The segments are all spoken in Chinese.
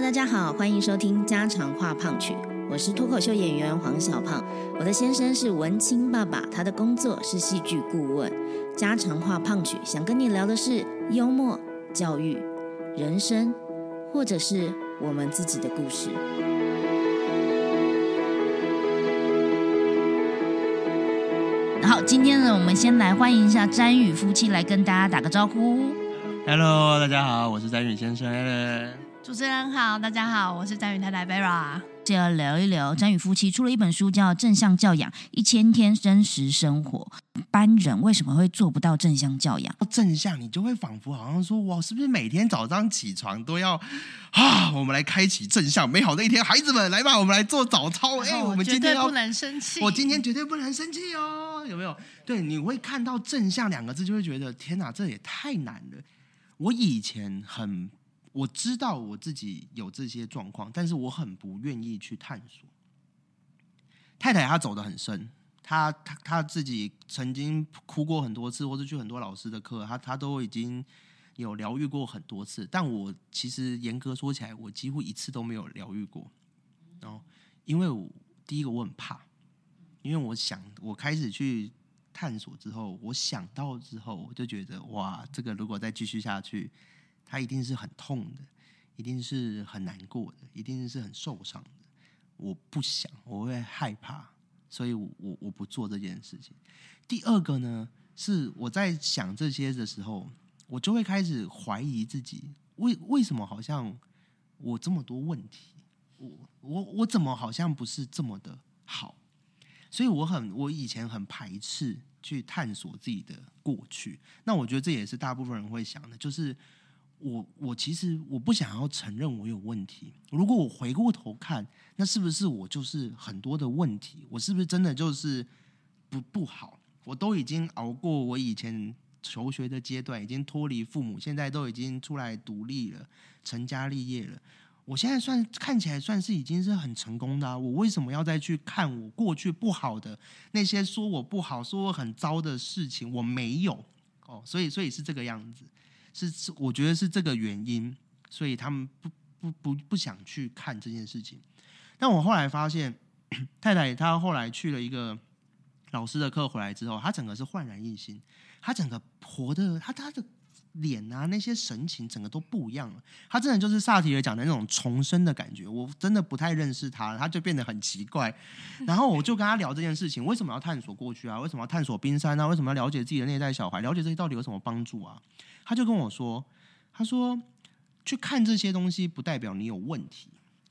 大家好，欢迎收听家常话胖曲，我是脱口秀演员黄小胖。我的先生是文青爸爸，他的工作是戏剧顾问。家常话胖曲想跟你聊的是幽默、教育、人生，或者是我们自己的故事。好，今天呢，我们先来欢迎一下詹宇夫妻来跟大家打个招呼。Hello，大家好，我是詹宇先生 Alan。主持人好，大家好，我是詹宇太太 Vera。就要聊一聊詹宇夫妻出了一本书，叫《正向教养：一千天真实生活》。一般人为什么会做不到正向教养？正向，你就会仿佛好像说，我，是不是每天早上起床都要啊？我们来开启正向美好的一天，孩子们来吧，我们来做早操。哎、我们今天绝对不能生气。我今天绝对不能生气哦，有没有？对，你会看到正向两个字，就会觉得天哪，这也太难了。我以前很我知道我自己有这些状况，但是我很不愿意去探索。太太她走得很深，她她她自己曾经哭过很多次，或是去很多老师的课，她她都已经有疗愈过很多次。但我其实严格说起来，我几乎一次都没有疗愈过。然后，因为第一个我很怕，因为我想我开始去探索之后，我想到之后，我就觉得哇，这个如果再继续下去，他一定是很痛的，一定是很难过的，一定是很受伤的。我不想，我会害怕，所以我我我不做这件事情。第二个呢，是我在想这些的时候，我就会开始怀疑自己，为为什么好像我这么多问题，我我我怎么好像不是这么的好？所以我很我以前很排斥去探索自己的过去。那我觉得这也是大部分人会想的，就是我我其实我不想要承认我有问题。如果我回过头看，那是不是我就是很多的问题？我是不是真的就是不不好？我都已经熬过我以前求学的阶段，已经脱离父母，现在都已经出来独立了，成家立业了。我现在算看起来算是已经是很成功的啊！我为什么要再去看我过去不好的那些说我不好、说我很糟的事情？我没有哦，所以所以是这个样子，是是我觉得是这个原因，所以他们不不不不想去看这件事情。但我后来发现，太太她后来去了一个老师的课回来之后，她整个是焕然一新，她整个活的，她她的。脸啊，那些神情整个都不一样了。他真的就是萨提尔讲的那种重生的感觉，我真的不太认识他，他就变得很奇怪。然后我就跟他聊这件事情，为什么要探索过去啊？为什么要探索冰山啊？为什么要了解自己的内在小孩？了解这些到底有什么帮助啊？他就跟我说，他说去看这些东西不代表你有问题，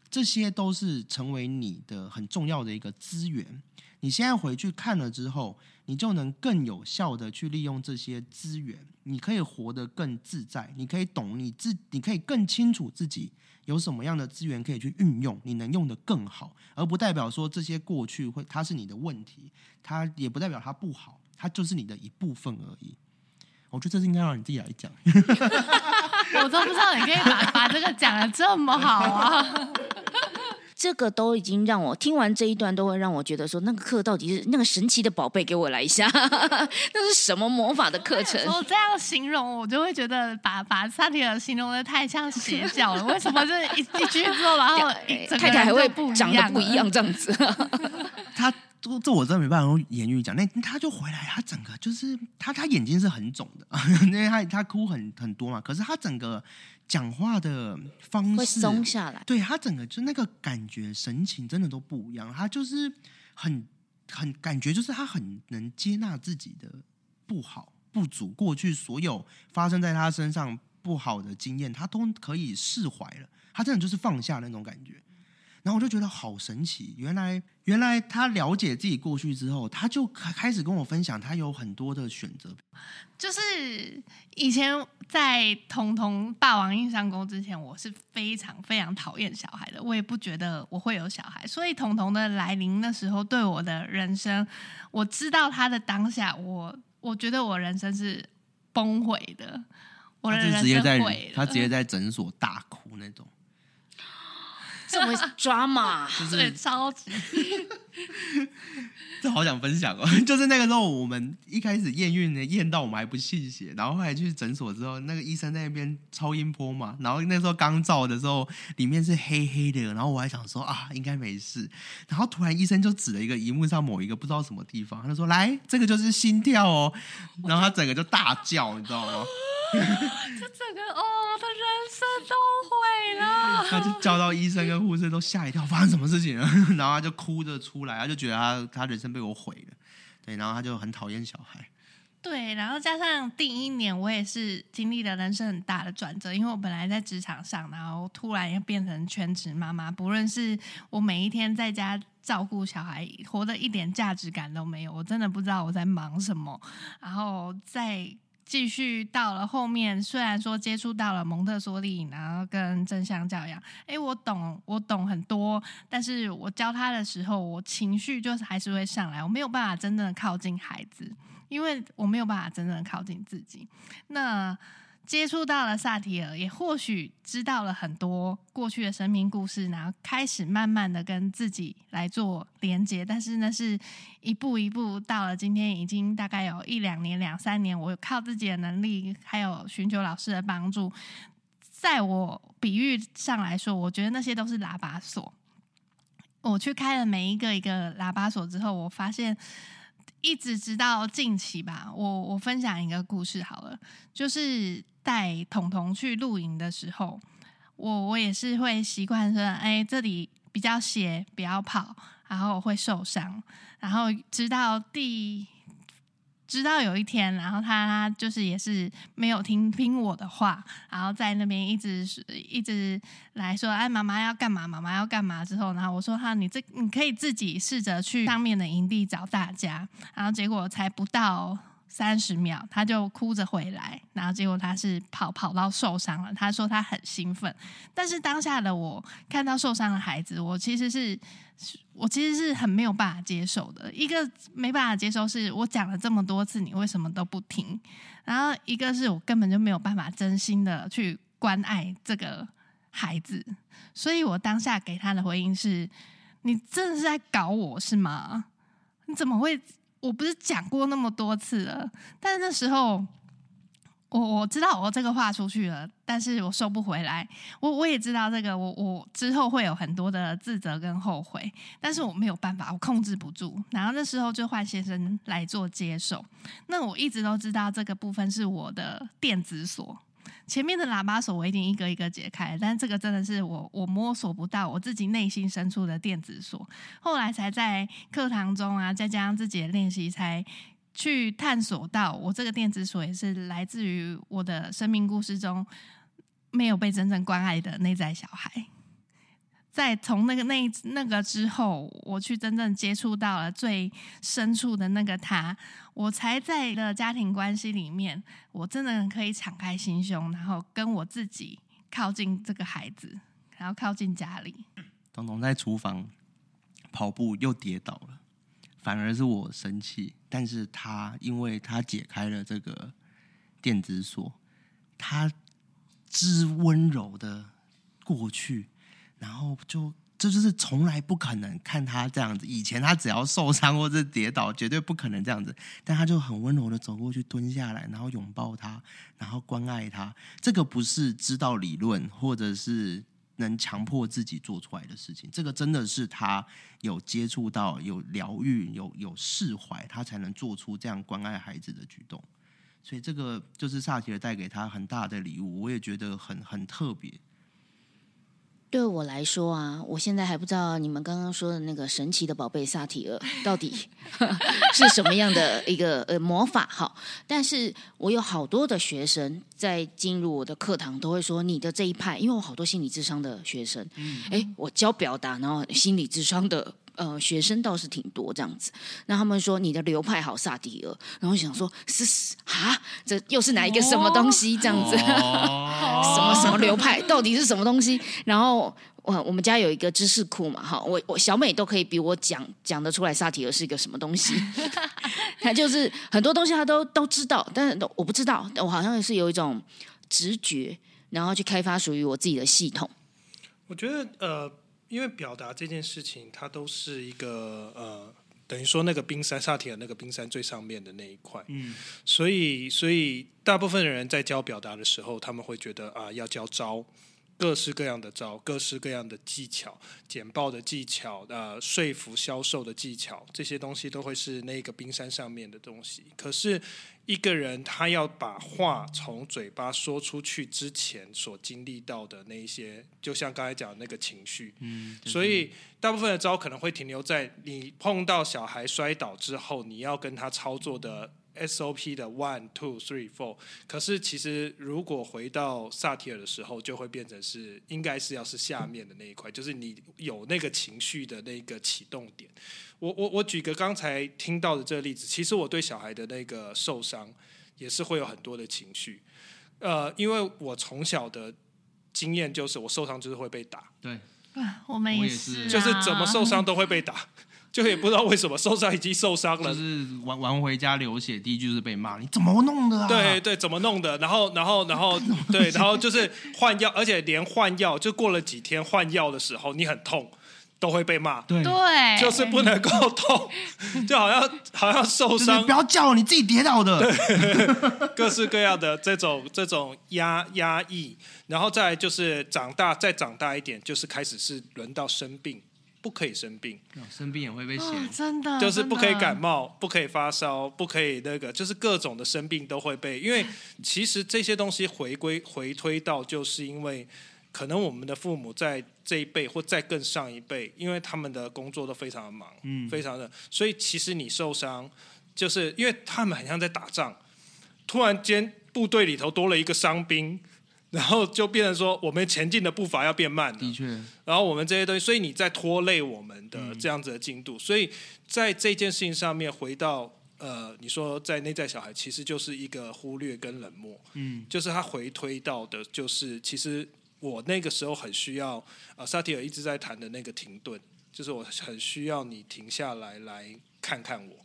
这些都是成为你的很重要的一个资源。你现在回去看了之后，你就能更有效的去利用这些资源，你可以活得更自在，你可以懂你自，你可以更清楚自己有什么样的资源可以去运用，你能用得更好，而不代表说这些过去会它是你的问题，它也不代表它不好，它就是你的一部分而已。我觉得这是应该让你自己来讲。我都不知道你可以把把这个讲的这么好啊！这个都已经让我听完这一段，都会让我觉得说，那个课到底是那个神奇的宝贝，给我来一下，那是什么魔法的课程？我这样形容，我就会觉得把把萨提尔形容的太像邪教了。为什么就是一一句之后，然后 一整个太太还会不长得不一样，这样子。他这这我真的没办法用言语讲，那他就回来，他整个就是他他眼睛是很肿的，因为他他哭很很多嘛，可是他整个讲话的方会式松下来。对他整个就那个感觉神情真的都不一样，他就是很很感觉就是他很能接纳自己的不好不足，过去所有发生在他身上不好的经验，他都可以释怀了，他真的就是放下那种感觉。然后我就觉得好神奇，原来原来他了解自己过去之后，他就开开始跟我分享，他有很多的选择。就是以前在彤彤霸王硬上弓之前，我是非常非常讨厌小孩的，我也不觉得我会有小孩，所以彤彤的来临那时候，对我的人生，我知道他的当下，我我觉得我人生是崩毁的，我的人直接在生毁了。他直接在诊所大哭那种。这么 drama，对，超级 这好想分享哦！就是那个时候，我们一开始验孕呢，验到我们还不信邪，然后后来去诊所之后，那个医生在那边超音波嘛，然后那时候刚照的时候，里面是黑黑的，然后我还想说啊，应该没事，然后突然医生就指了一个荧幕上某一个不知道什么地方，他就说来，这个就是心跳哦，然后他整个就大叫，你知道吗？这整个哦，我的人生都毁了。他就叫到医生跟护士都吓一跳，发生什么事情了？然后他就哭着出来，他就觉得他他人生被我毁了，对，然后他就很讨厌小孩。对，然后加上第一年，我也是经历了人生很大的转折，因为我本来在职场上，然后突然又变成全职妈妈，不论是我每一天在家照顾小孩，活得一点价值感都没有，我真的不知道我在忙什么，然后在。继续到了后面，虽然说接触到了蒙特梭利，然后跟正向教养，哎，我懂，我懂很多，但是我教他的时候，我情绪就是还是会上来，我没有办法真正的靠近孩子，因为我没有办法真正的靠近自己。那。接触到了萨提尔，也或许知道了很多过去的生命故事，然后开始慢慢的跟自己来做连接。但是呢，是一步一步到了今天，已经大概有一两年、两三年，我靠自己的能力，还有寻求老师的帮助。在我比喻上来说，我觉得那些都是喇叭锁。我去开了每一个一个喇叭锁之后，我发现。一直直到近期吧，我我分享一个故事好了，就是带彤彤去露营的时候，我我也是会习惯说，哎，这里比较斜，不要跑，然后会受伤，然后直到第。直到有一天，然后他就是也是没有听听我的话，然后在那边一直一直来说：“哎，妈妈要干嘛？妈妈要干嘛？”之后，然后我说：“哈，你这你可以自己试着去上面的营地找大家。”然后结果才不到。三十秒，他就哭着回来，然后结果他是跑跑到受伤了。他说他很兴奋，但是当下的我看到受伤的孩子，我其实是我其实是很没有办法接受的。一个没办法接受是我讲了这么多次，你为什么都不听？然后一个是我根本就没有办法真心的去关爱这个孩子，所以我当下给他的回应是：你真的是在搞我是吗？你怎么会？我不是讲过那么多次了，但是那时候我我知道我这个话出去了，但是我收不回来。我我也知道这个，我我之后会有很多的自责跟后悔，但是我没有办法，我控制不住。然后那时候就换先生来做接手。那我一直都知道这个部分是我的电子锁。前面的喇叭锁我已经一个一个解开，但这个真的是我我摸索不到我自己内心深处的电子锁。后来才在课堂中啊，再加上自己的练习，才去探索到我这个电子锁也是来自于我的生命故事中没有被真正关爱的内在小孩。在从那个那那个之后，我去真正接触到了最深处的那个他，我才在的家庭关系里面，我真的可以敞开心胸，然后跟我自己靠近这个孩子，然后靠近家里。彤彤在厨房跑步又跌倒了，反而是我生气，但是他因为他解开了这个电子锁，他之温柔的过去。然后就这就是从来不可能看他这样子。以前他只要受伤或者跌倒，绝对不可能这样子。但他就很温柔的走过去，蹲下来，然后拥抱他，然后关爱他。这个不是知道理论，或者是能强迫自己做出来的事情。这个真的是他有接触到、有疗愈、有有释怀，他才能做出这样关爱孩子的举动。所以这个就是萨提尔带给他很大的礼物，我也觉得很很特别。对我来说啊，我现在还不知道你们刚刚说的那个神奇的宝贝萨提尔 到底 是什么样的一个呃魔法哈。但是我有好多的学生在进入我的课堂都会说你的这一派，因为我好多心理智商的学生，哎，我教表达，然后心理智商的。呃，学生倒是挺多这样子，那他们说你的流派好萨迪尔，然后想说是啊，这又是哪一个什么东西这样子？什么什么流派到底是什么东西？然后我我们家有一个知识库嘛，哈，我我小美都可以比我讲讲得出来萨提尔是一个什么东西，他就是很多东西他都都知道，但是我不知道，我好像是有一种直觉，然后去开发属于我自己的系统。我觉得呃。因为表达这件事情，它都是一个呃，等于说那个冰山萨提尔那个冰山最上面的那一块，嗯，所以所以大部分的人在教表达的时候，他们会觉得啊，要教招。各式各样的招，各式各样的技巧，简报的技巧，呃，说服销售的技巧，这些东西都会是那个冰山上面的东西。可是，一个人他要把话从嘴巴说出去之前所经历到的那一些，就像刚才讲的那个情绪，嗯，所以大部分的招可能会停留在你碰到小孩摔倒之后，你要跟他操作的。SOP 的 one two three four，可是其实如果回到萨提尔的时候，就会变成是应该是要是下面的那一块，就是你有那个情绪的那个启动点。我我我举个刚才听到的这个例子，其实我对小孩的那个受伤也是会有很多的情绪。呃，因为我从小的经验就是我受伤就是会被打，对，啊我们我也是、是啊，就是怎么受伤都会被打，就也不知道为什么受伤已经受伤了就，是玩玩回家流血，第一句是被骂，你怎么弄的啊？对对，怎么弄的？然后，然后，然后，对，然后就是换药，而且连换药，就过了几天换药的时候，你很痛，都会被骂，对对，就是不能够痛，就好像好像受就是伤不，要叫你自己跌倒的。对各式各样的这种这种压压抑，然后再就是长大，再长大一点，就是开始是轮到生病，不可以生病，生病也会被哦嫌，真的就是不可以感冒，不可以发烧，不可以那个，就是各种的生病都会被。因为其实这些东西回归回推到，就是因为可能我们的父母在这一辈或再更上一辈，因为他们的工作都非常的忙，嗯非常的，所以其实你受伤，就是因为他们很像在打仗，突然间部队里头多了一个伤兵。然后就变成说，我们前进的步伐要变慢了。的确，然后我们这些东西，所以你在拖累我们的这样子的进度。所以在这件事情上面，回到呃，你说在内在小孩，其实就是一个忽略跟冷漠，嗯，就是他回推到的，就是其实我那个时候很需要，呃，萨提尔一直在谈的那个停顿，就是我很需要你停下来来看看我，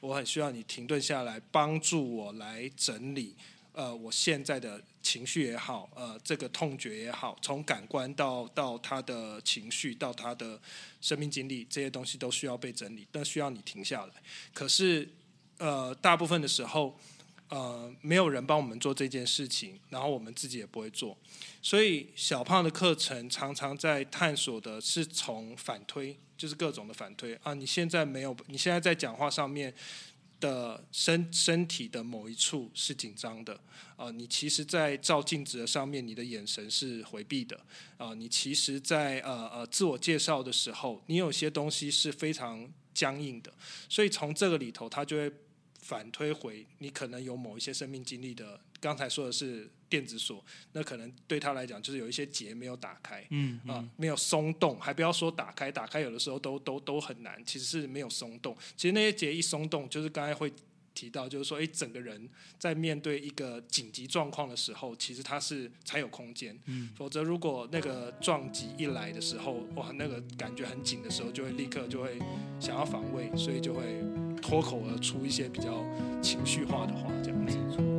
我很需要你停顿下来，帮助我来整理。呃，我现在的情绪也好，呃，这个痛觉也好，从感官到到他的情绪，到他的生命经历，这些东西都需要被整理，但需要你停下来。可是，呃，大部分的时候，呃，没有人帮我们做这件事情，然后我们自己也不会做，所以小胖的课程常常在探索的是从反推，就是各种的反推啊。你现在没有，你现在在讲话上面。的身身体的某一处是紧张的，啊、你其实，在照镜子的上面，你的眼神是回避的，啊、你其实在，呃呃自我介绍的时候，你有些东西是非常僵硬的，所以从这个里头，他就会反推回你可能有某一些生命经历的，刚才说的是电子锁，那可能对他来讲就是有一些结没有打开，嗯啊、没有松动，还不要说打开，打开有的时候都都都很难，其实是没有松动。其实那些结一松动，就是刚才会提到，就是说，诶，整个人在面对一个紧急状况的时候，其实他是才有空间。嗯，否则如果那个撞击一来的时候，哇，那个感觉很紧的时候，就会立刻就会想要防卫，所以就会脱口而出一些比较情绪化的话，这样子。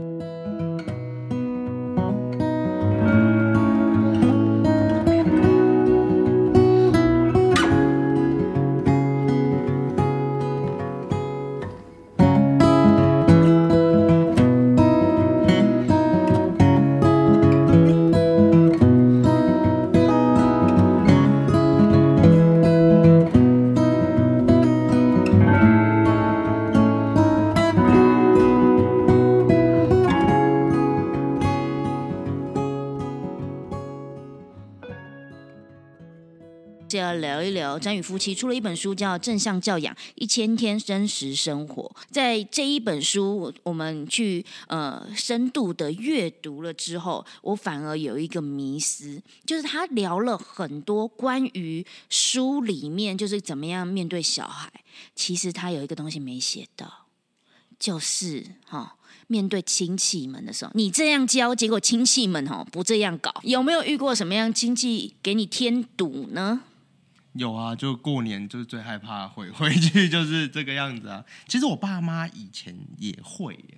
詹宇夫妻出了一本书，叫《正向教养：一千天真实生活》。在这一本书，我们去呃深度的阅读了之后，我反而有一个迷思，就是他聊了很多关于书里面就是怎么样面对小孩，其实他有一个东西没写到，就是哈。面对亲戚们的时候，你这样教，结果亲戚们哦不这样搞，有没有遇过什么样亲戚给你添堵呢？有啊，就过年就是最害怕回回去就是这个样子啊。其实我爸妈以前也会耶，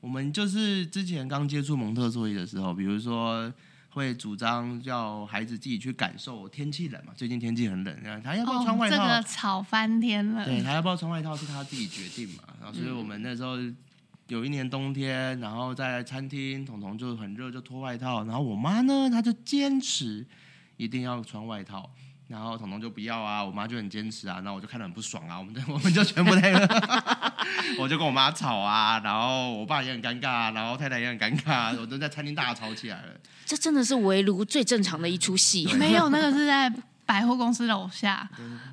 我们就是之前刚接触蒙特梭利的时候，比如说会主张要孩子自己去感受天气冷嘛，最近天气很冷，然后他要不要穿哦，外套？这个吵翻天了。对他要不要穿外套是他自己决定嘛。然后所以嗯我们那时候有一年冬天，然后在餐厅，彤彤就很热就脱外套，然后我妈呢，她就坚持一定要穿外套。然后彤彤就不要啊，我妈就很坚持啊，那我就看得很不爽啊，我们就 我们就全部那个，我就跟我妈吵啊，然后我爸也很尴尬啊，然后太太也很尴尬啊，我都在餐厅大吵起来了。这真的是围炉最正常的一出戏。没有，那个是在百货公司楼下，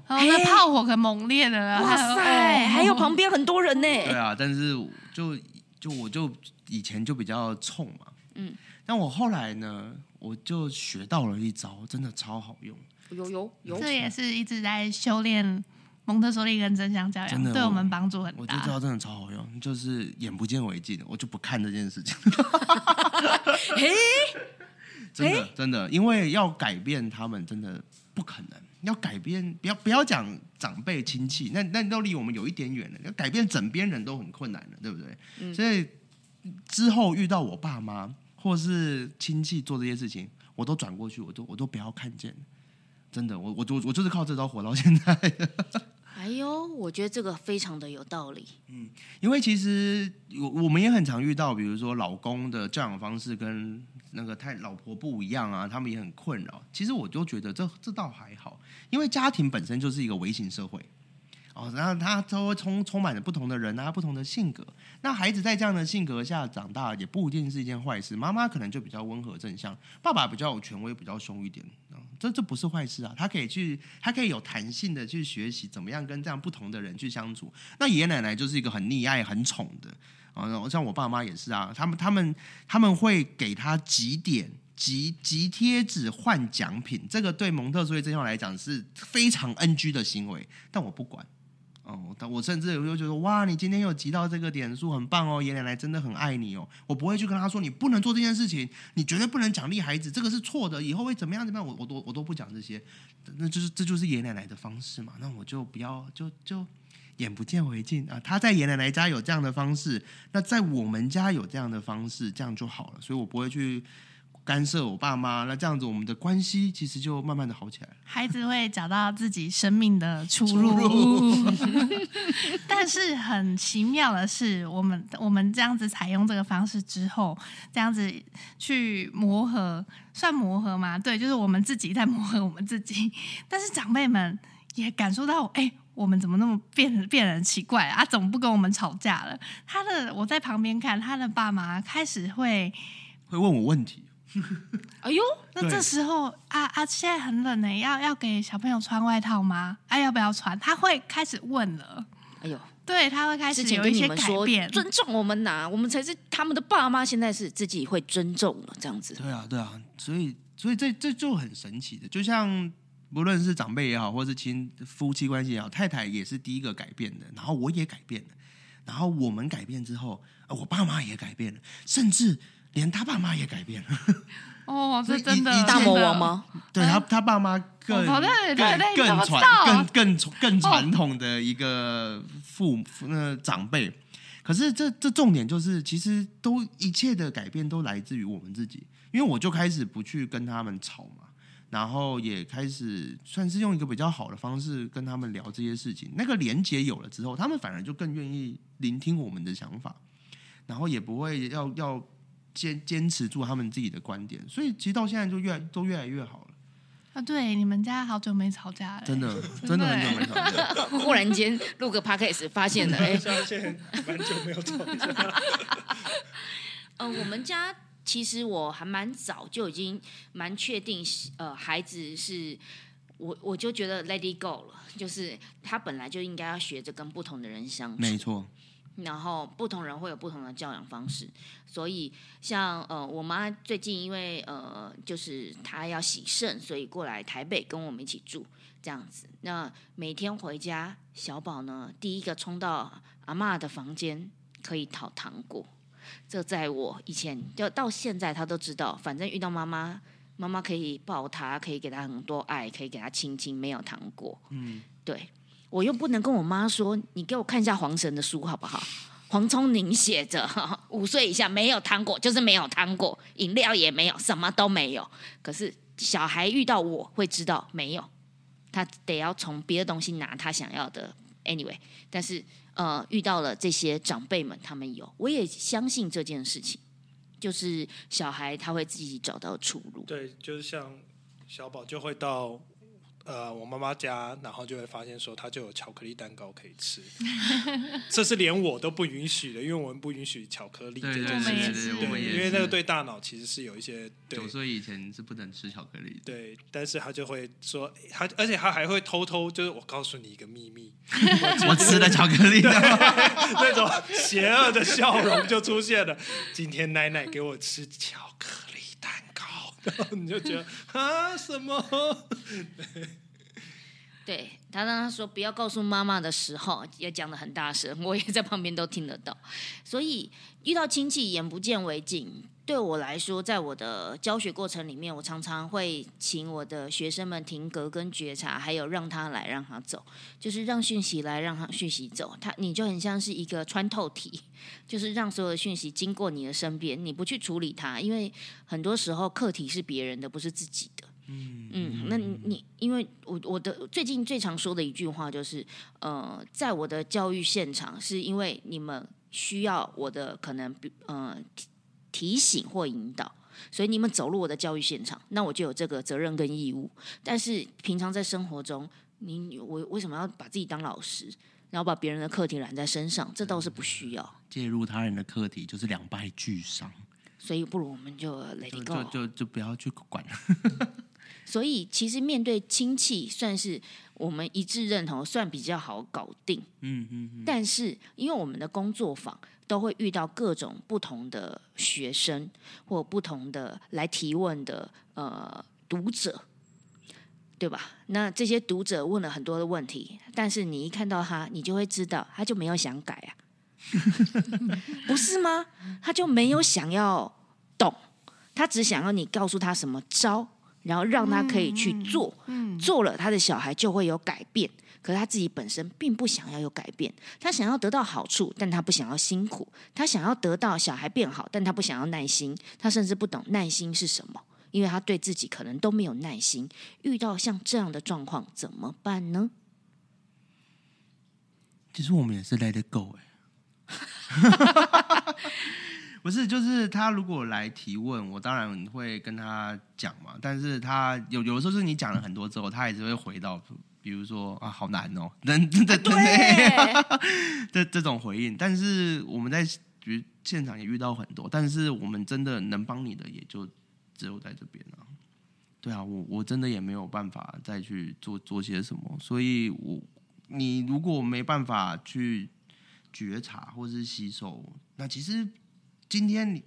然后那炮火可猛烈的了。哇塞，还有旁边很多人呢。对啊，但是就就我就以前就比较冲嘛，嗯嗯，但我后来呢，我就学到了一招，真的超好用。有有有，这也是一直在修炼蒙特梭利跟真相教养，真的我对我们帮助很大。我就知道真的超好用，就是眼不见为净，我就不看这件事情。嘿，真的真的，因为要改变他们真的不可能。要改变，不要不要讲长辈亲戚，那那都离我们有一点远了。要改变枕边人都很困难了，对不对？所以之后遇到我爸妈或是亲戚做这些事情，我都转过去，我都我都不要看见。真的，我我我我就是靠这招活到现在的。哎呦，我觉得这个非常的有道理。嗯因为其实我我们也很常遇到，比如说老公的教养方式跟那个太老婆不一样啊，他们也很困扰。其实我就觉得这这倒还好，因为家庭本身就是一个微型社会。哦，然后他都会充充满了不同的人啊，不同的性格。那孩子在这样的性格下长大，也不一定是一件坏事。妈妈可能就比较温和正向，爸爸比较有权威，比较凶一点。这这不是坏事啊，他可以去，他可以有弹性的去学习怎么样跟这样不同的人去相处。那爷爷奶奶就是一个很溺爱、很宠的啊，像我爸妈也是啊，他们他们他们会给他几点。集集贴纸换奖品，这个对蒙特梭利真相来讲是非常 NG 的行为，但我不管。我甚至有时候觉得，哇，你今天有集到这个点数，很棒哦，爷爷奶奶真的很爱你哦。我不会去跟他说，你不能做这件事情，你绝对不能奖励孩子，这个是错的，以后会怎么样怎么样，我我都我都不讲这些，那就是这就是爷爷奶奶的方式嘛。那我就不要就就眼不见为净啊。他在爷爷奶奶家有这样的方式，那在我们家有这样的方式，这样就好了。所以我不会去干涉我爸妈，那这样子我们的关系其实就慢慢的好起来了。孩子会找到自己生命的出出路。但是很奇妙的是，我们我们这样子采用这个方式之后，这样子去磨合，算磨合吗？对，就是我们自己在磨合我们自己。但是长辈们也感受到，哎、我们怎么那么变变得很奇怪啊？怎么不跟我们吵架了？他的我在旁边看，他的爸妈开始会，会问我问题，哎呦，那这时候啊啊，现在很冷呢，要要给小朋友穿外套吗？啊，要不要穿？他会开始问了。哎呦，对，他会开始有一些改变。尊重我们呐、我们才是他们的爸妈，现在是自己会尊重了，这样子。对啊，对啊，所以所以这这就很神奇的，就像不论是长辈也好，或是亲夫妻关系也好，太太也是第一个改变的，然后我也改变了，然后我们改变之后，呃我爸妈也改变了，甚至连他爸妈也改变了。哦，这真的大魔王？吗？对他，他爸妈更更传更更更传统的一个父父那长辈。可是这这重点就是，其实都一切的改变都来自于我们自己，因为我就开始不去跟他们吵嘛，然后也开始算是用一个比较好的方式跟他们聊这些事情。那个连接有了之后，他们反而就更愿意聆听我们的想法，然后也不会要要坚坚持住他们自己的观点，所以其实到现在就越来都越来越好了。啊，对，你们家好久没吵架了，真的，真的很久没吵架。忽然间录个 podcast 发现了，哎、发现蛮久没有吵架，呃，我们家其实我还蛮早就已经蛮确定，呃，孩子是我我就觉得 let it go 了，就是他本来就应该要学着跟不同的人相处，没错，然后不同人会有不同的教养方式，所以像呃，我妈最近因为呃，就是她要洗肾，所以过来台北跟我们一起住这样子。那每天回家，小宝呢第一个冲到阿妈的房间可以讨糖果，这在我以前就到现在他都知道，反正遇到妈妈。妈妈可以抱他，可以给他很多爱，可以给他亲亲，没有糖果。嗯，对我又不能跟我妈说，你给我看一下黄神的书好不好？黄聪宁写着 五岁以下没有糖果，就是没有糖果，饮料也没有，什么都没有。可是小孩遇到我会知道没有，他得要从别的东西拿他想要的。Anyway，但是呃，遇到了这些长辈们，他们有，我也相信这件事情，就是小孩他会自己找到出路。对，就是像小宝就会到呃我妈妈家，然后就会发现说他就有巧克力蛋糕可以吃，这是连我都不允许的，因为我们不允许巧克力这对对对，我们也因为那个对大脑其实是有一些对。九岁以前是不能吃巧克力的。对，但是他就会说他，而且他还会偷偷就是我告诉你一个秘密，我吃了巧克力的，那种邪恶的笑容就出现了。今天奶奶给我吃巧克力然后你就觉得啊什么？对他当他说不要告诉妈妈的时候，也讲的很大声，我也在旁边都听得到。所以遇到亲戚眼不见为净，对我来说，在我的教学过程里面，我常常会请我的学生们停格跟觉察，还有让他来让他走，就是让讯息来，让他讯息走。他你就很像是一个穿透体，就是让所有的讯息经过你的身边，你不去处理它，因为很多时候课题是别人的，不是自己的。嗯嗯，那你你因为我我的最近最常说的一句话就是，呃，在我的教育现场，是因为你们需要我的可能比呃提提醒或引导，所以你们走入我的教育现场，那我就有这个责任跟义务。但是平常在生活中，你我为什么要把自己当老师，然后把别人的课题揽在身上？这倒是不需要。介入他人的课题就是两败俱伤，所以不如我们就 let 就 it 就 go。就就不要去管。所以其实面对亲戚，算是我们一致认同，算比较好搞定。嗯嗯嗯，但是因为我们的工作坊都会遇到各种不同的学生或不同的来提问的呃读者，对吧？那这些读者问了很多的问题，但是你一看到他，你就会知道他就没有想改啊，不是吗？他就没有想要懂，他只想要你告诉他什么招，然后让他可以去做。嗯，做了，他的小孩就会有改变。可是他自己本身并不想要有改变，他想要得到好处，但他不想要辛苦；他想要得到小孩变好，但他不想要耐心。他甚至不懂耐心是什么，因为他对自己可能都没有耐心。遇到像这样的状况怎么办呢？其实我们也是 let it go 哎、不是，就是他如果来提问，我当然会跟他讲嘛。但是他有有的时候是你讲了很多之后，他还是会回到，比如说啊，好难哦，等等等等，这这种回应。但是我们在比如现场也遇到很多，但是我们真的能帮你的也就只有在这边了、对啊，我我真的也没有办法再去做做些什么，所以我你如果没办法去觉察或是吸收，那其实今天你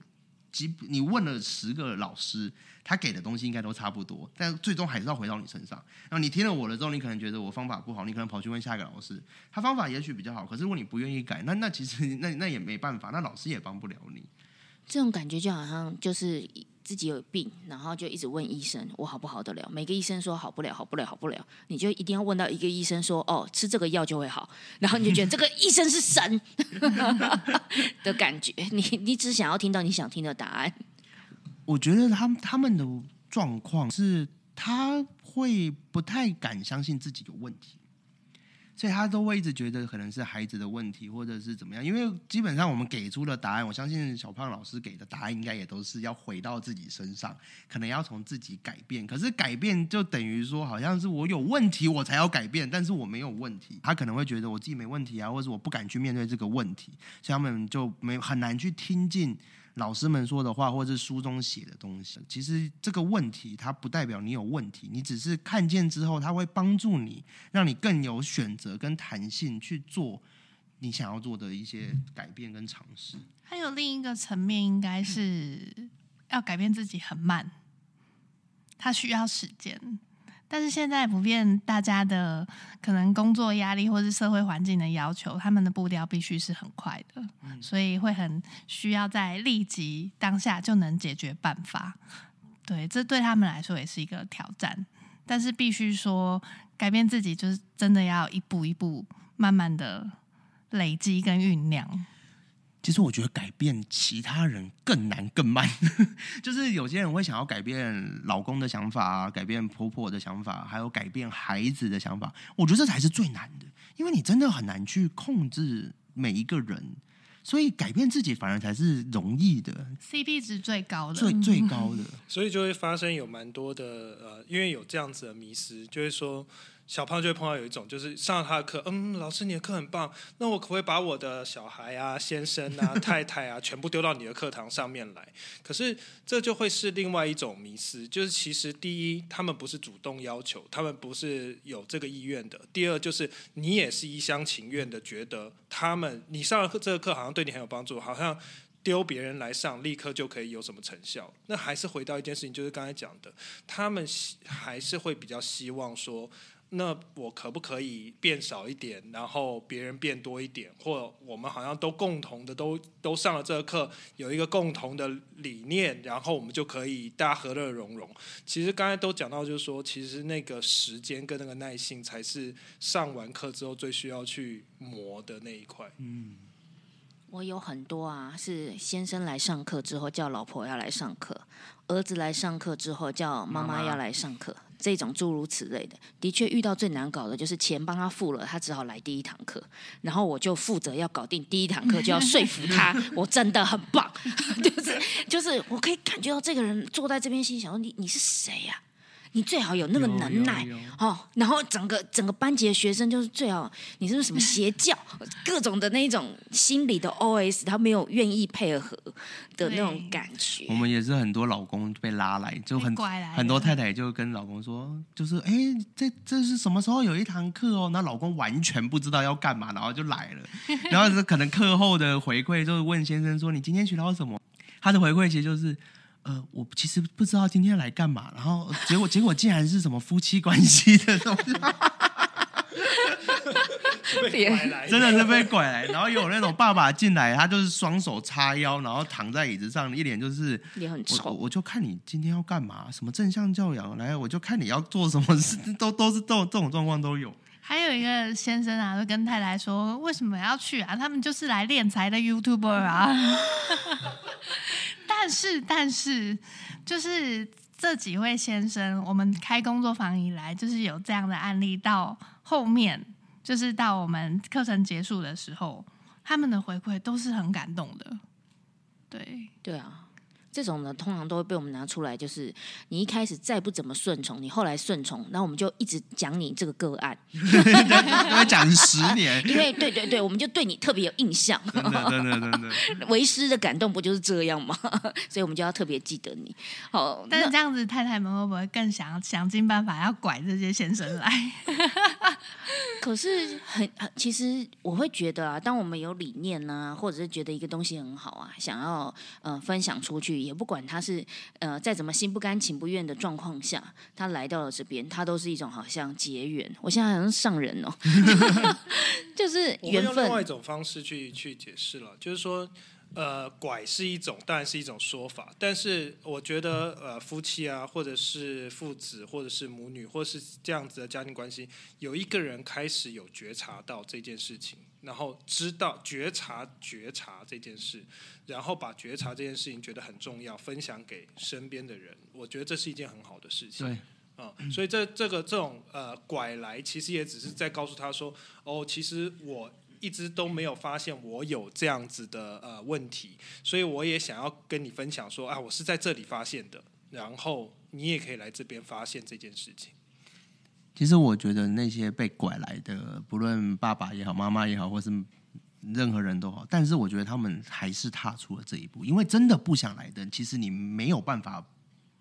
即你问了十个老师，他给的东西应该都差不多，但最终还是要回到你身上。然后你听了我的之后，你可能觉得我方法不好，你可能跑去问下一个老师，他方法也许比较好，可是如果你不愿意改，那那其实那那也没办法，那老师也帮不了你。这种感觉就好像就是自己有病，然后就一直问医生我好不好得了。每个医生说好不了，好不了，好不了，你就一定要问到一个医生说哦，吃这个药就会好，然后你就觉得这个医生是神的感觉。你你只想要听到你想听的答案。我觉得他们他们的状况是，他会不太敢相信自己有问题，所以他都会一直觉得可能是孩子的问题，或者是怎么样。因为基本上我们给出的答案，我相信小胖老师给的答案应该也都是要回到自己身上，可能要从自己改变。可是改变就等于说，好像是我有问题我才要改变，但是我没有问题。他可能会觉得我自己没问题啊，或者我不敢去面对这个问题，所以他们就没很难去听进。老师们说的话，或者是书中写的东西，其实这个问题它不代表你有问题，你只是看见之后，它会帮助你，让你更有选择跟弹性去做你想要做的一些改变跟尝试。还有另一个层面，应该是要改变自己很慢，它需要时间。但是现在普遍大家的可能工作压力或是社会环境的要求，他们的步调必须是很快的，所以会很需要在立即当下就能解决办法。对，这对他们来说也是一个挑战。但是必须说，改变自己就是真的要一步一步慢慢的累积跟酝酿。其实我觉得改变其他人更难更慢，就是有些人会想要改变老公的想法啊，改变婆婆的想法，还有改变孩子的想法。我觉得这才是最难的，因为你真的很难去控制每一个人，所以改变自己反而才是容易的，CP 值最高的，最最高的。所以就会发生有蛮多的呃，因为有这样子的迷失，就会说小胖就会碰到有一种，就是上了他的课，嗯，老师你的课很棒，那我可不可以把我的小孩啊、先生啊、太太啊，全部丢到你的课堂上面来？可是这就会是另外一种迷失，就是其实第一，他们不是主动要求，他们不是有这个意愿的；第二，就是你也是一厢情愿的觉得他们你上了课这个课好像对你很有帮助，好像。丢别人来上，立刻就可以有什么成效？那还是回到一件事情，就是刚才讲的，他们还是会比较希望说，那我可不可以变少一点，然后别人变多一点，或我们好像都共同的都都上了这个课，有一个共同的理念，然后我们就可以大家和乐融融。其实刚才都讲到，就是说，其实那个时间跟那个耐性，才是上完课之后最需要去磨的那一块。嗯我有很多啊，是先生来上课之后叫老婆要来上课，儿子来上课之后叫妈妈要来上课，这种诸如此类的，的确遇到最难搞的就是钱帮他付了，他只好来第一堂课，然后我就负责要搞定第一堂课，就要说服他 我真的很棒，就是就是我可以感觉到这个人坐在这边心想说你你是谁呀、你最好有那个能耐哦，然后整个整个班级的学生就是最好，你是不是什么邪教，各种的那一种心理的 OS，他没有愿意配合的那种感觉我。们也是很多老公被拉来，就很很多太太就跟老公说，就是哎，这这是什么时候有一堂课哦？那老公完全不知道要干嘛，然后就来了，然后是可能课后的回馈就是问先生说你今天学到什么？他的回馈其实就是。呃，我其实不知道今天来干嘛，然后结果结果竟然是什么夫妻关系的东西，被拐来 真的是被拐来。然后有那种爸爸进来，他就是双手叉腰，然后躺在椅子上，一脸就是我我脸很臭，我就看你今天要干嘛，什么正向教养，来，我就看你要做什么事，都都是这种这种状况都有。还有一个先生啊，就跟太太说：“为什么要去啊？他们就是来练财的 YouTuber 啊。”但是，但是，就是这几位先生，我们开工作坊以来，就是有这样的案例，到后面就是到我们课程结束的时候，他们的回馈都是很感动的。对，对啊。这种呢，通常都会被我们拿出来，就是你一开始再不怎么顺从，你后来顺从，那我们就一直讲你这个个案，讲十年，因为对对对，我们就对你特别有印象，真的真的真 的，为师的感动不就是这样吗？所以我们就要特别记得你。好，但是那这样子，太太们会不会更想想尽办法要拐这些先生来？可是很很，其实我会觉得啊，当我们有理念呢、或者是觉得一个东西很好啊，想要呃分享出去，也不管他是呃再怎么心不甘情不愿的状况下，他来到了这边，他都是一种好像结缘。我现在好像上人哦，就是缘我会用另外一。种方式去去解释了，就是说，呃，拐是一种，当然是一种说法，但是我觉得，呃，夫妻啊，或者是父子，或者是母女，或是这样子的家庭关系，有一个人开始有觉察到这件事情，然后知道觉察觉察这件事，然后把觉察这件事情觉得很重要，分享给身边的人，我觉得这是一件很好的事情。对，啊、所以这这个这种呃拐来，其实也只是在告诉他说，哦，其实我一直都没有发现我有这样子的呃问题，所以我也想要跟你分享说，啊，我是在这里发现的，然后你也可以来这边发现这件事情。其实我觉得那些被拐来的，不论爸爸也好，妈妈也好，或是任何人都好，但是我觉得他们还是踏出了这一步，因为真的不想来的，其实你没有办法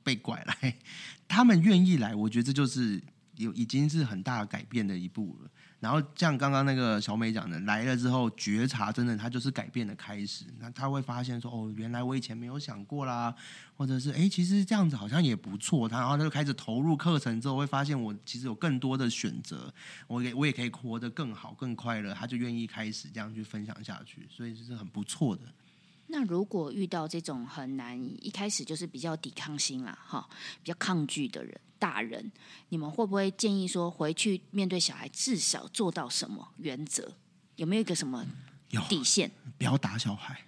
被拐来，他们愿意来，我觉得这就是有已经是很大改变的一步了。然后像刚刚那个小美讲的，来了之后觉察，真的它就是改变的开始。那他会发现说，哦，原来我以前没有想过啦，或者是哎，其实这样子好像也不错。他然后他就开始投入课程之后，会发现我其实有更多的选择，我也我也可以活得更好、更快乐。他就愿意开始这样去分享下去，所以这是很不错的。那如果遇到这种很难，一开始就是比较抵抗心啦，哈，比较抗拒的人，大人，你们会不会建议说，回去面对小孩，至少做到什么原则？有没有一个什么底线？不要打小孩，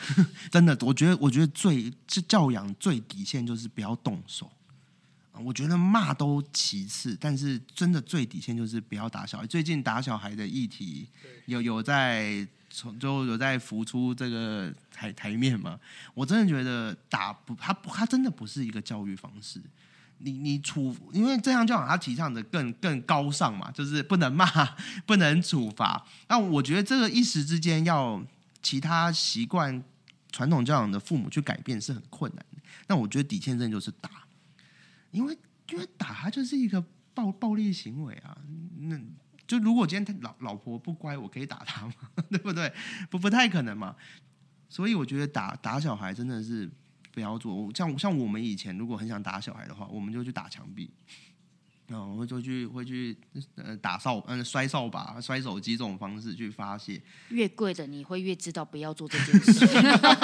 真的，我觉得，我觉得最这教养最底线就是不要动手。啊我觉得骂都其次，但是真的最底线就是不要打小孩。最近打小孩的议题有有在从就有在浮出这个台台面嘛？我真的觉得打不，他不，他真的不是一个教育方式。你你处，因为这样教养他提倡的更更高尚嘛，就是不能骂，不能处罚。那我觉得这个一时之间要其他习惯传统教养的父母去改变是很困难的。那我觉得底线真的就是打，因为因为打他就是一个暴暴力行为啊。那就如果今天他老老婆不乖，我可以打他吗？对不对？不不太可能嘛。所以我觉得打打小孩真的是不要做。像像我们以前如果很想打小孩的话，我们就去打墙壁。嗯，会就去会去呃打扫嗯摔扫把、摔手机这种方式去发泄。越贵的你会越知道不要做这件事，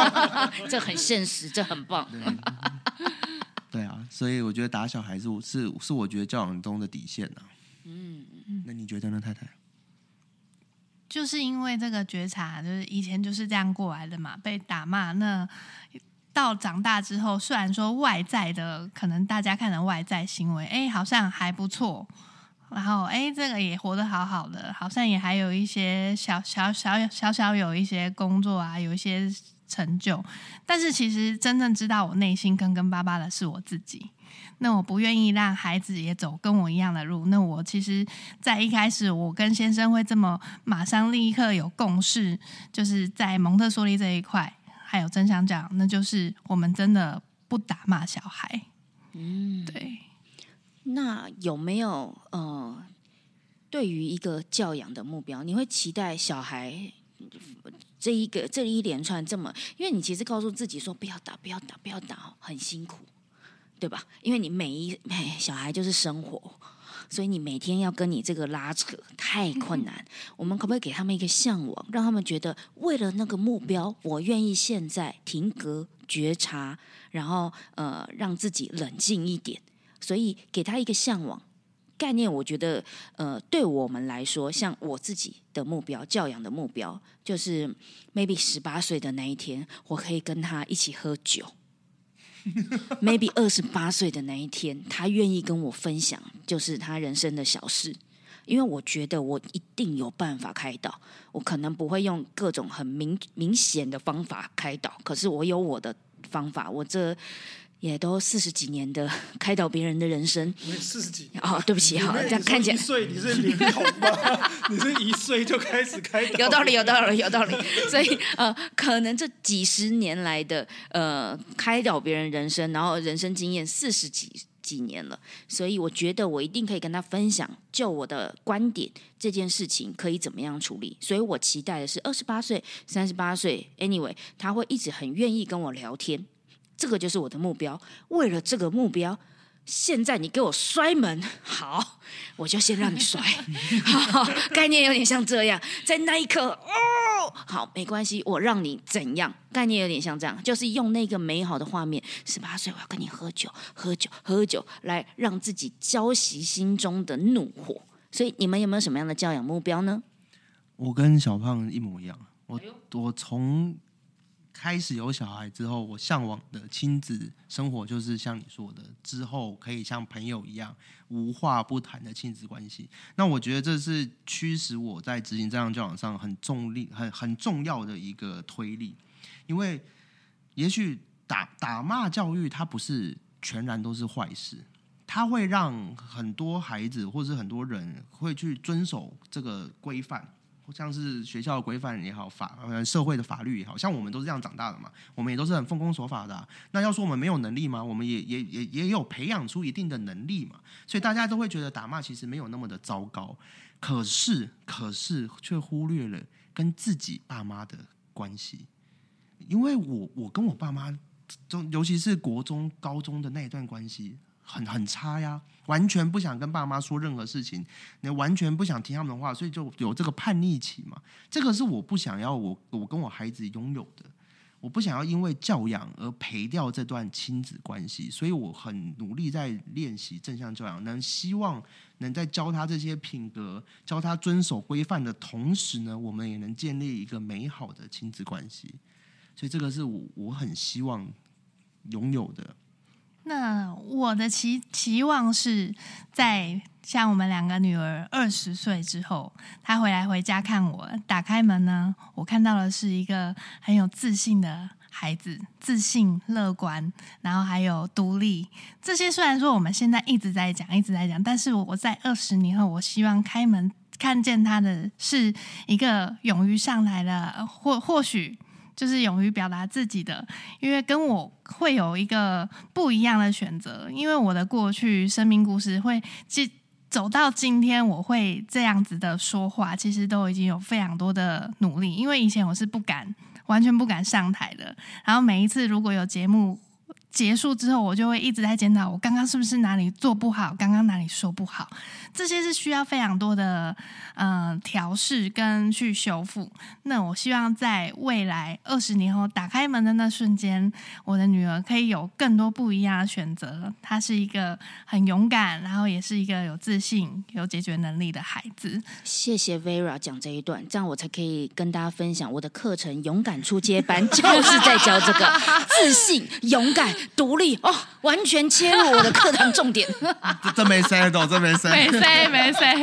这很现实，这很棒。对啊，所以我觉得打小孩是我是是我觉得教养中的底线呐、嗯，那你觉得呢，太太？就是因为这个觉察，就是以前就是这样过来的嘛，被打骂。那到长大之后，虽然说外在的可能大家看的外在行为，哎，好像还不错，然后哎，这个也活得好好的，好像也还有一些小小小小小有一些工作啊，有一些成就，但是其实真正知道我内心坑坑巴巴的是我自己。那我不愿意让孩子也走跟我一样的路。那我其实，在一开始，我跟先生会这么马上立刻有共识，就是在蒙特梭利这一块，还有真相讲，那就是我们真的不打骂小孩。嗯，对。那有没有呃，对于一个教养的目标，你会期待小孩这一个这一连串这么？因为你其实告诉自己说不要打，不要打，不要打，很辛苦，对吧？因为你每一哎小孩就是生活，所以你每天要跟你这个拉扯太困难。我们可不可以给他们一个向往，让他们觉得为了那个目标，我愿意现在停格觉察，然后呃让自己冷静一点。所以给他一个向往概念，我觉得呃，对我们来说，像我自己的目标、教养的目标，就是 maybe 十八岁的那一天，我可以跟他一起喝酒。maybe 二十八岁的那一天，他愿意跟我分享，就是他人生的小事。因为我觉得我一定有办法开导，我可能不会用各种很明明显的方法开导，可是我有我的方法。我这也都四十几年的 开导别人的人生。四十几年哦，对不起，好，这样看起来一岁你是零童吗？你是一岁就开始开导？有道理，有道理，有道理。所以呃，可能这几十年来的呃开导别人人生，然后人生经验四十几几年了，所以我觉得我一定可以跟他分享，就我的观点，这件事情可以怎么样处理。所以我期待的是二十八岁、三十八岁，anyway，他会一直很愿意跟我聊天，这个就是我的目标。为了这个目标。现在你给我摔门，好，我就先让你摔。好，概念有点像这样，在那一刻，哦，好，没关系，我让你怎样？概念有点像这样，就是用那个美好的画面，十八岁我要跟你喝酒，喝酒，喝酒，来让自己浇熄心中的怒火。所以你们有没有什么样的教养目标呢？我跟小胖一模一样，我我从开始有小孩之后，我向往的亲子生活就是像你说的，之后可以像朋友一样无话不谈的亲子关系。那我觉得这是驱使我在执行这样教养上很重力、很很重要的一个推力，因为也许打打骂教育它不是全然都是坏事，它会让很多孩子或是很多人会去遵守这个规范。像是学校的规范也好，法呃社会的法律也好，像我们都是这样长大的嘛，我们也都是很奉公守法的、那要说我们没有能力吗？我们也也也也有培养出一定的能力嘛，所以大家都会觉得打骂其实没有那么的糟糕。可是可是却忽略了跟自己爸妈的关系，因为我我跟我爸妈中，尤其是国中、高中的那一段关系。很很差呀，完全不想跟爸妈说任何事情，你完全不想听他们的话，所以就有这个叛逆期嘛。这个是我不想要我我跟我孩子拥有的，我不想要因为教养而赔掉这段亲子关系，所以我很努力在练习正向教养，能希望能在教他这些品格、教他遵守规范的同时呢，我们也能建立一个美好的亲子关系。所以这个是我我很希望拥有的。那我的期期望是在像我们两个女儿二十岁之后，她回来回家看我，打开门呢，我看到的是一个很有自信的孩子，自信、乐观，然后还有独立。这些虽然说我们现在一直在讲，一直在讲，但是我在二十年后，我希望开门看见他的是一个勇于上来的，或或许。就是勇于表达自己的，因为跟我会有一个不一样的选择，因为我的过去生命故事会，即走到今天，我会这样子的说话，其实都已经有非常多的努力，因为以前我是不敢，完全不敢上台的，然后每一次如果有节目。结束之后，我就会一直在检讨我刚刚是不是哪里做不好，刚刚哪里说不好，这些是需要非常多的嗯调试跟去修复。那我希望在未来二十年后打开门的那瞬间，我的女儿可以有更多不一样的选择。她是一个很勇敢，然后也是一个有自信、有解决能力的孩子。谢谢 Vera 讲这一段，这样我才可以跟大家分享我的课程《勇敢出街班》，就是在教这个自信、勇敢。独立哦，完全切入我的课堂重点。这这没塞懂，这没塞，没塞，没塞。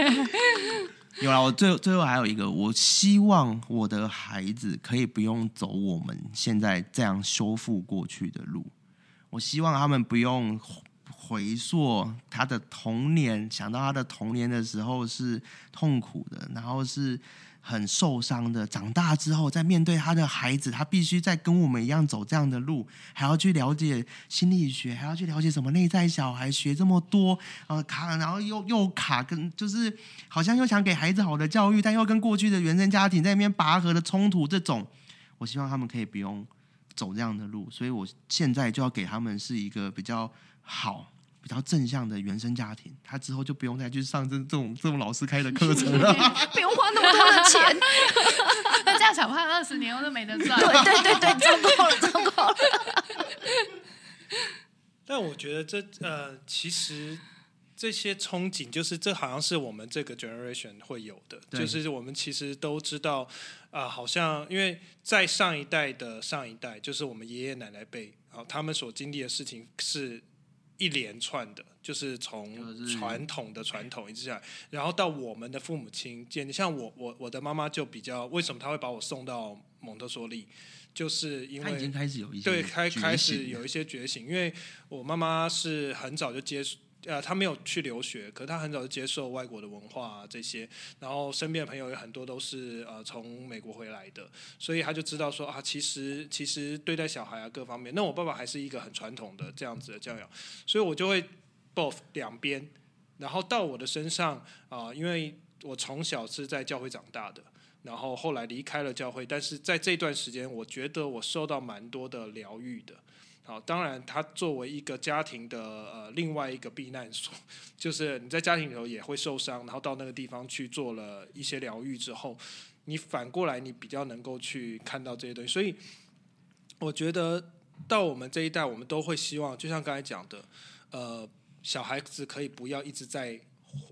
有了，我最最后还有一个，我希望我的孩子可以不用走我们现在这样修复过去的路。我希望他们不用回溯他的童年，想到他的童年的时候是痛苦的，然后是。很受伤的，长大之后再面对他的孩子，他必须再跟我们一样走这样的路，还要去了解心理学，还要去了解什么内在小孩，学这么多，呃卡，然后又又卡，跟就是好像又想给孩子好的教育，但又跟过去的原生家庭在那边拔河的冲突，这种，我希望他们可以不用走这样的路，所以我现在就要给他们是一个比较好。比较正向的原生家庭，他之后就不用再去上这这种这种老师开的课程了，不用花那么多的钱。那这样小胖二十年我都没得赚。对对对对，糟糕了，糟糕了。但我觉得这呃，其实这些憧憬，就是这好像是我们这个 generation 会有的，就是我们其实都知道啊，好像因为在上一代的上一代，就是我们爷爷奶奶辈然后，他们所经历的事情是。一连串的，就是从传统的传统一直下来，然后到我们的父母亲，见像我我我的妈妈就比较，为什么他会把我送到蒙特梭利，就是因为已经开始有一些对开开始有一些觉醒，因为我妈妈是很早就接触。呃，他没有去留学，可是他很早就接受外国的文化啊这些，然后身边的朋友有很多都是呃从美国回来的，所以他就知道说啊，其实其实对待小孩啊各方面，那我爸爸还是一个很传统的这样子的教养，所以我就会 both 两边，然后到我的身上啊，因为我从小是在教会长大的，然后后来离开了教会，但是在这段时间，我觉得我受到蛮多的疗愈的。好，当然，它作为一个家庭的呃另外一个避难所，就是你在家庭里头也会受伤，然后到那个地方去做了一些疗愈之后，你反过来你比较能够去看到这些东西。所以，我觉得到我们这一代，我们都会希望，就像刚才讲的，呃，小孩子可以不要一直在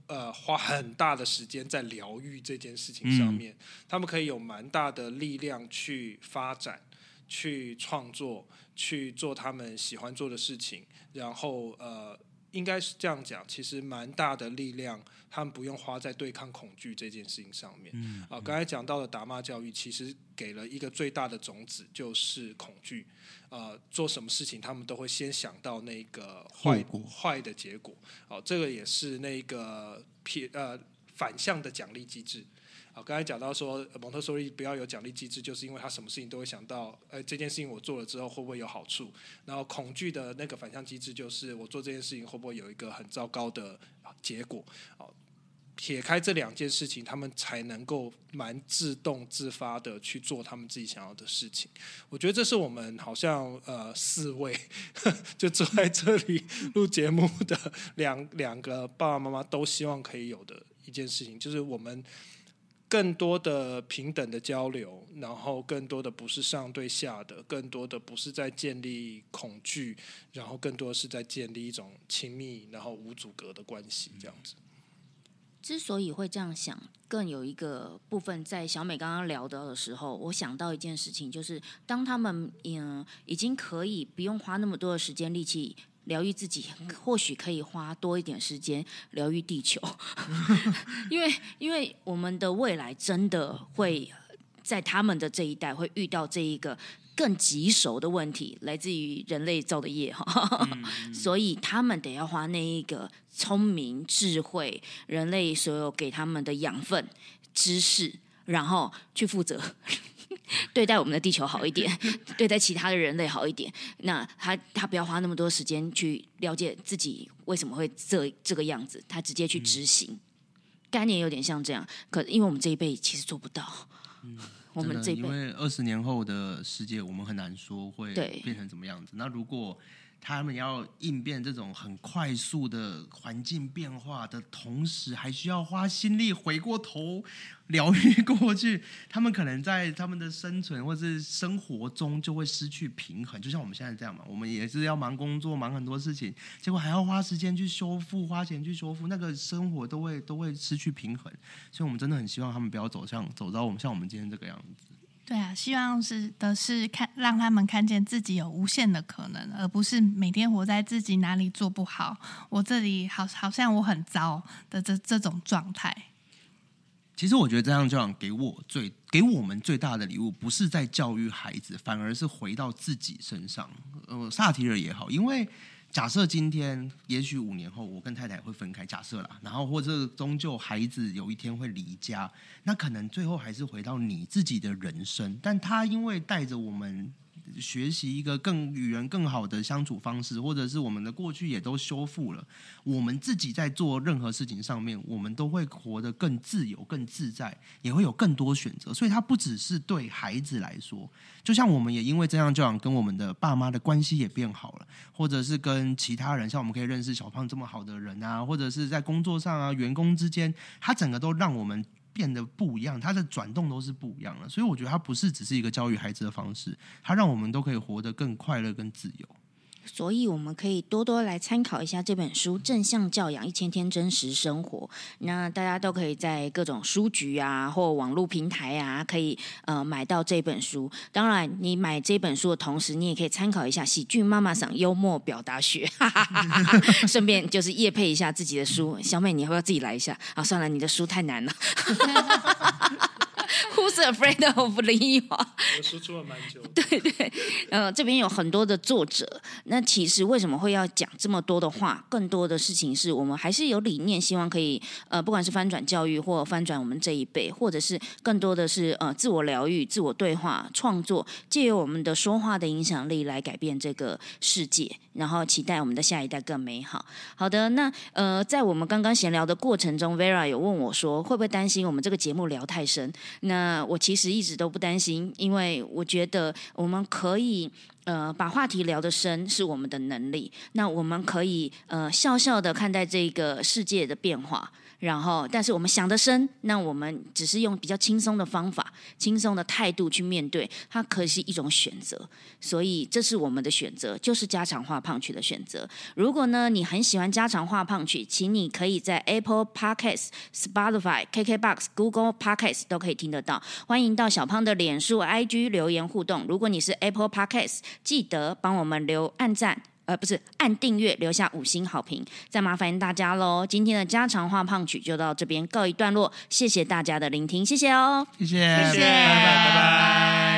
呃花很大的时间在疗愈这件事情上面，他们可以有蛮大的力量去发展。去创作，去做他们喜欢做的事情，然后呃，应该是这样讲，其实蛮大的力量，他们不用花在对抗恐惧这件事情上面。啊，刚才讲到的打骂教育，其实给了一个最大的种子，就是恐惧。呃，做什么事情，他们都会先想到那个坏坏的结果。哦，这个也是那个撇呃反向的奖励机制。好，刚才讲到说蒙特梭利不要有奖励机制，就是因为他什么事情都会想到，呃，这件事情我做了之后会不会有好处？然后恐惧的那个反向机制就是我做这件事情会不会有一个很糟糕的结果？好，撇开这两件事情，他们才能够蛮自动自发的去做他们自己想要的事情。我觉得这是我们好像呃四位 就坐在这里录节目的两两个爸爸妈妈都希望可以有的一件事情，就是我们。更多的平等的交流，然后更多的不是上对下的，更多的不是在建立恐惧，然后更多是在建立一种亲密，然后无阻隔的关系，这样子。之所以会这样想，更有一个部分在小美刚刚聊到的时候，我想到一件事情，就是当他们嗯已经可以不用花那么多的时间力气疗愈自己，或许可以花多一点时间 疗愈地球，因为因为我们的未来真的会在他们的这一代会遇到这一个。更棘手的问题来自于人类造的业哈，所以他们得要花那一个聪明智慧，人类所有给他们的养分、知识，然后去负责 对待我们的地球好一点，对待其他的人类好一点。那他他不要花那么多时间去了解自己为什么会这这个样子，他直接去执行。概念有点像这样，可因为我们这一辈其实做不到。嗯我们这因为二十年后的世界，我们很难说会变成怎么样子。那如果他们要应变这种很快速的环境变化的同时，还需要花心力回过头疗愈过去，他们可能在他们的生存或是生活中就会失去平衡。就像我们现在这样嘛，我们也是要忙工作、忙很多事情，结果还要花时间去修复、花钱去修复，那个生活都会都会失去平衡。所以，我们真的很希望他们不要走向走到我们像我们今天这个样子。对啊，希望是的是看让他们看见自己有无限的可能，而不是每天活在自己哪里做不好，我这里好好像我很糟的这这种状态。其实我觉得这样教养给我最给我们最大的礼物，不是在教育孩子，反而是回到自己身上。呃，萨提尔也好，因为。假设今天，也许五年后，我跟太太会分开。假设啦，然后或者终究孩子有一天会离家，那可能最后还是回到你自己的人生。但他因为带着我们。学习一个更与人更好的相处方式，或者是我们的过去也都修复了。我们自己在做任何事情上面，我们都会活得更自由、更自在，也会有更多选择。所以，它不只是对孩子来说，就像我们也因为这样教养，跟我们的爸妈的关系也变好了，或者是跟其他人，像我们可以认识小胖这么好的人啊，或者是在工作上啊，员工之间，他整个都让我们。变得不一样，它的转动都是不一样的，所以我觉得它不是只是一个教育孩子的方式，它让我们都可以活得更快乐、更自由。所以我们可以多多来参考一下这本书《正向教养一千天真实生活》。那大家都可以在各种书局啊，或网络平台啊，可以呃买到这本书。当然，你买这本书的同时，你也可以参考一下喜剧妈妈桑幽默表达学，顺便就是夜配一下自己的书。小美，你要不要自己来一下？啊，算了，你的书太难了。Who's afraid of 林奕华？我输出了蛮久。对对，呃，这边有很多的作者。那其实为什么会要讲这么多的话？更多的事情是我们还是有理念，希望可以呃，不管是翻转教育，或翻转我们这一辈，或者是更多的是呃，自我疗愈、自我对话、创作，借由我们的说话的影响力来改变这个世界，然后期待我们的下一代更美好。好的，那呃，在我们刚刚闲聊的过程中，Vera 有问我说，会不会担心我们这个节目聊太深？那我其实一直都不担心，因为我觉得我们可以呃把话题聊得深是我们的能力。那我们可以呃笑笑的看待这个世界的变化。然后，但是我们想得深，那我们只是用比较轻松的方法、轻松的态度去面对，它可是一种选择。所以，这是我们的选择，就是家常话胖曲的选择。如果呢，你很喜欢家常话胖曲，请你可以在 Apple Podcasts、Spotify、KKBox、Google Podcasts 都可以听得到。欢迎到小胖的脸书、IG 留言互动。如果你是 Apple Podcasts，记得帮我们留按赞。呃，不是按订阅留下五星好评，再麻烦大家喽。今天的家常话胖曲就到这边告一段落，谢谢大家的聆听，谢谢哦，谢谢，谢谢，拜拜，拜拜。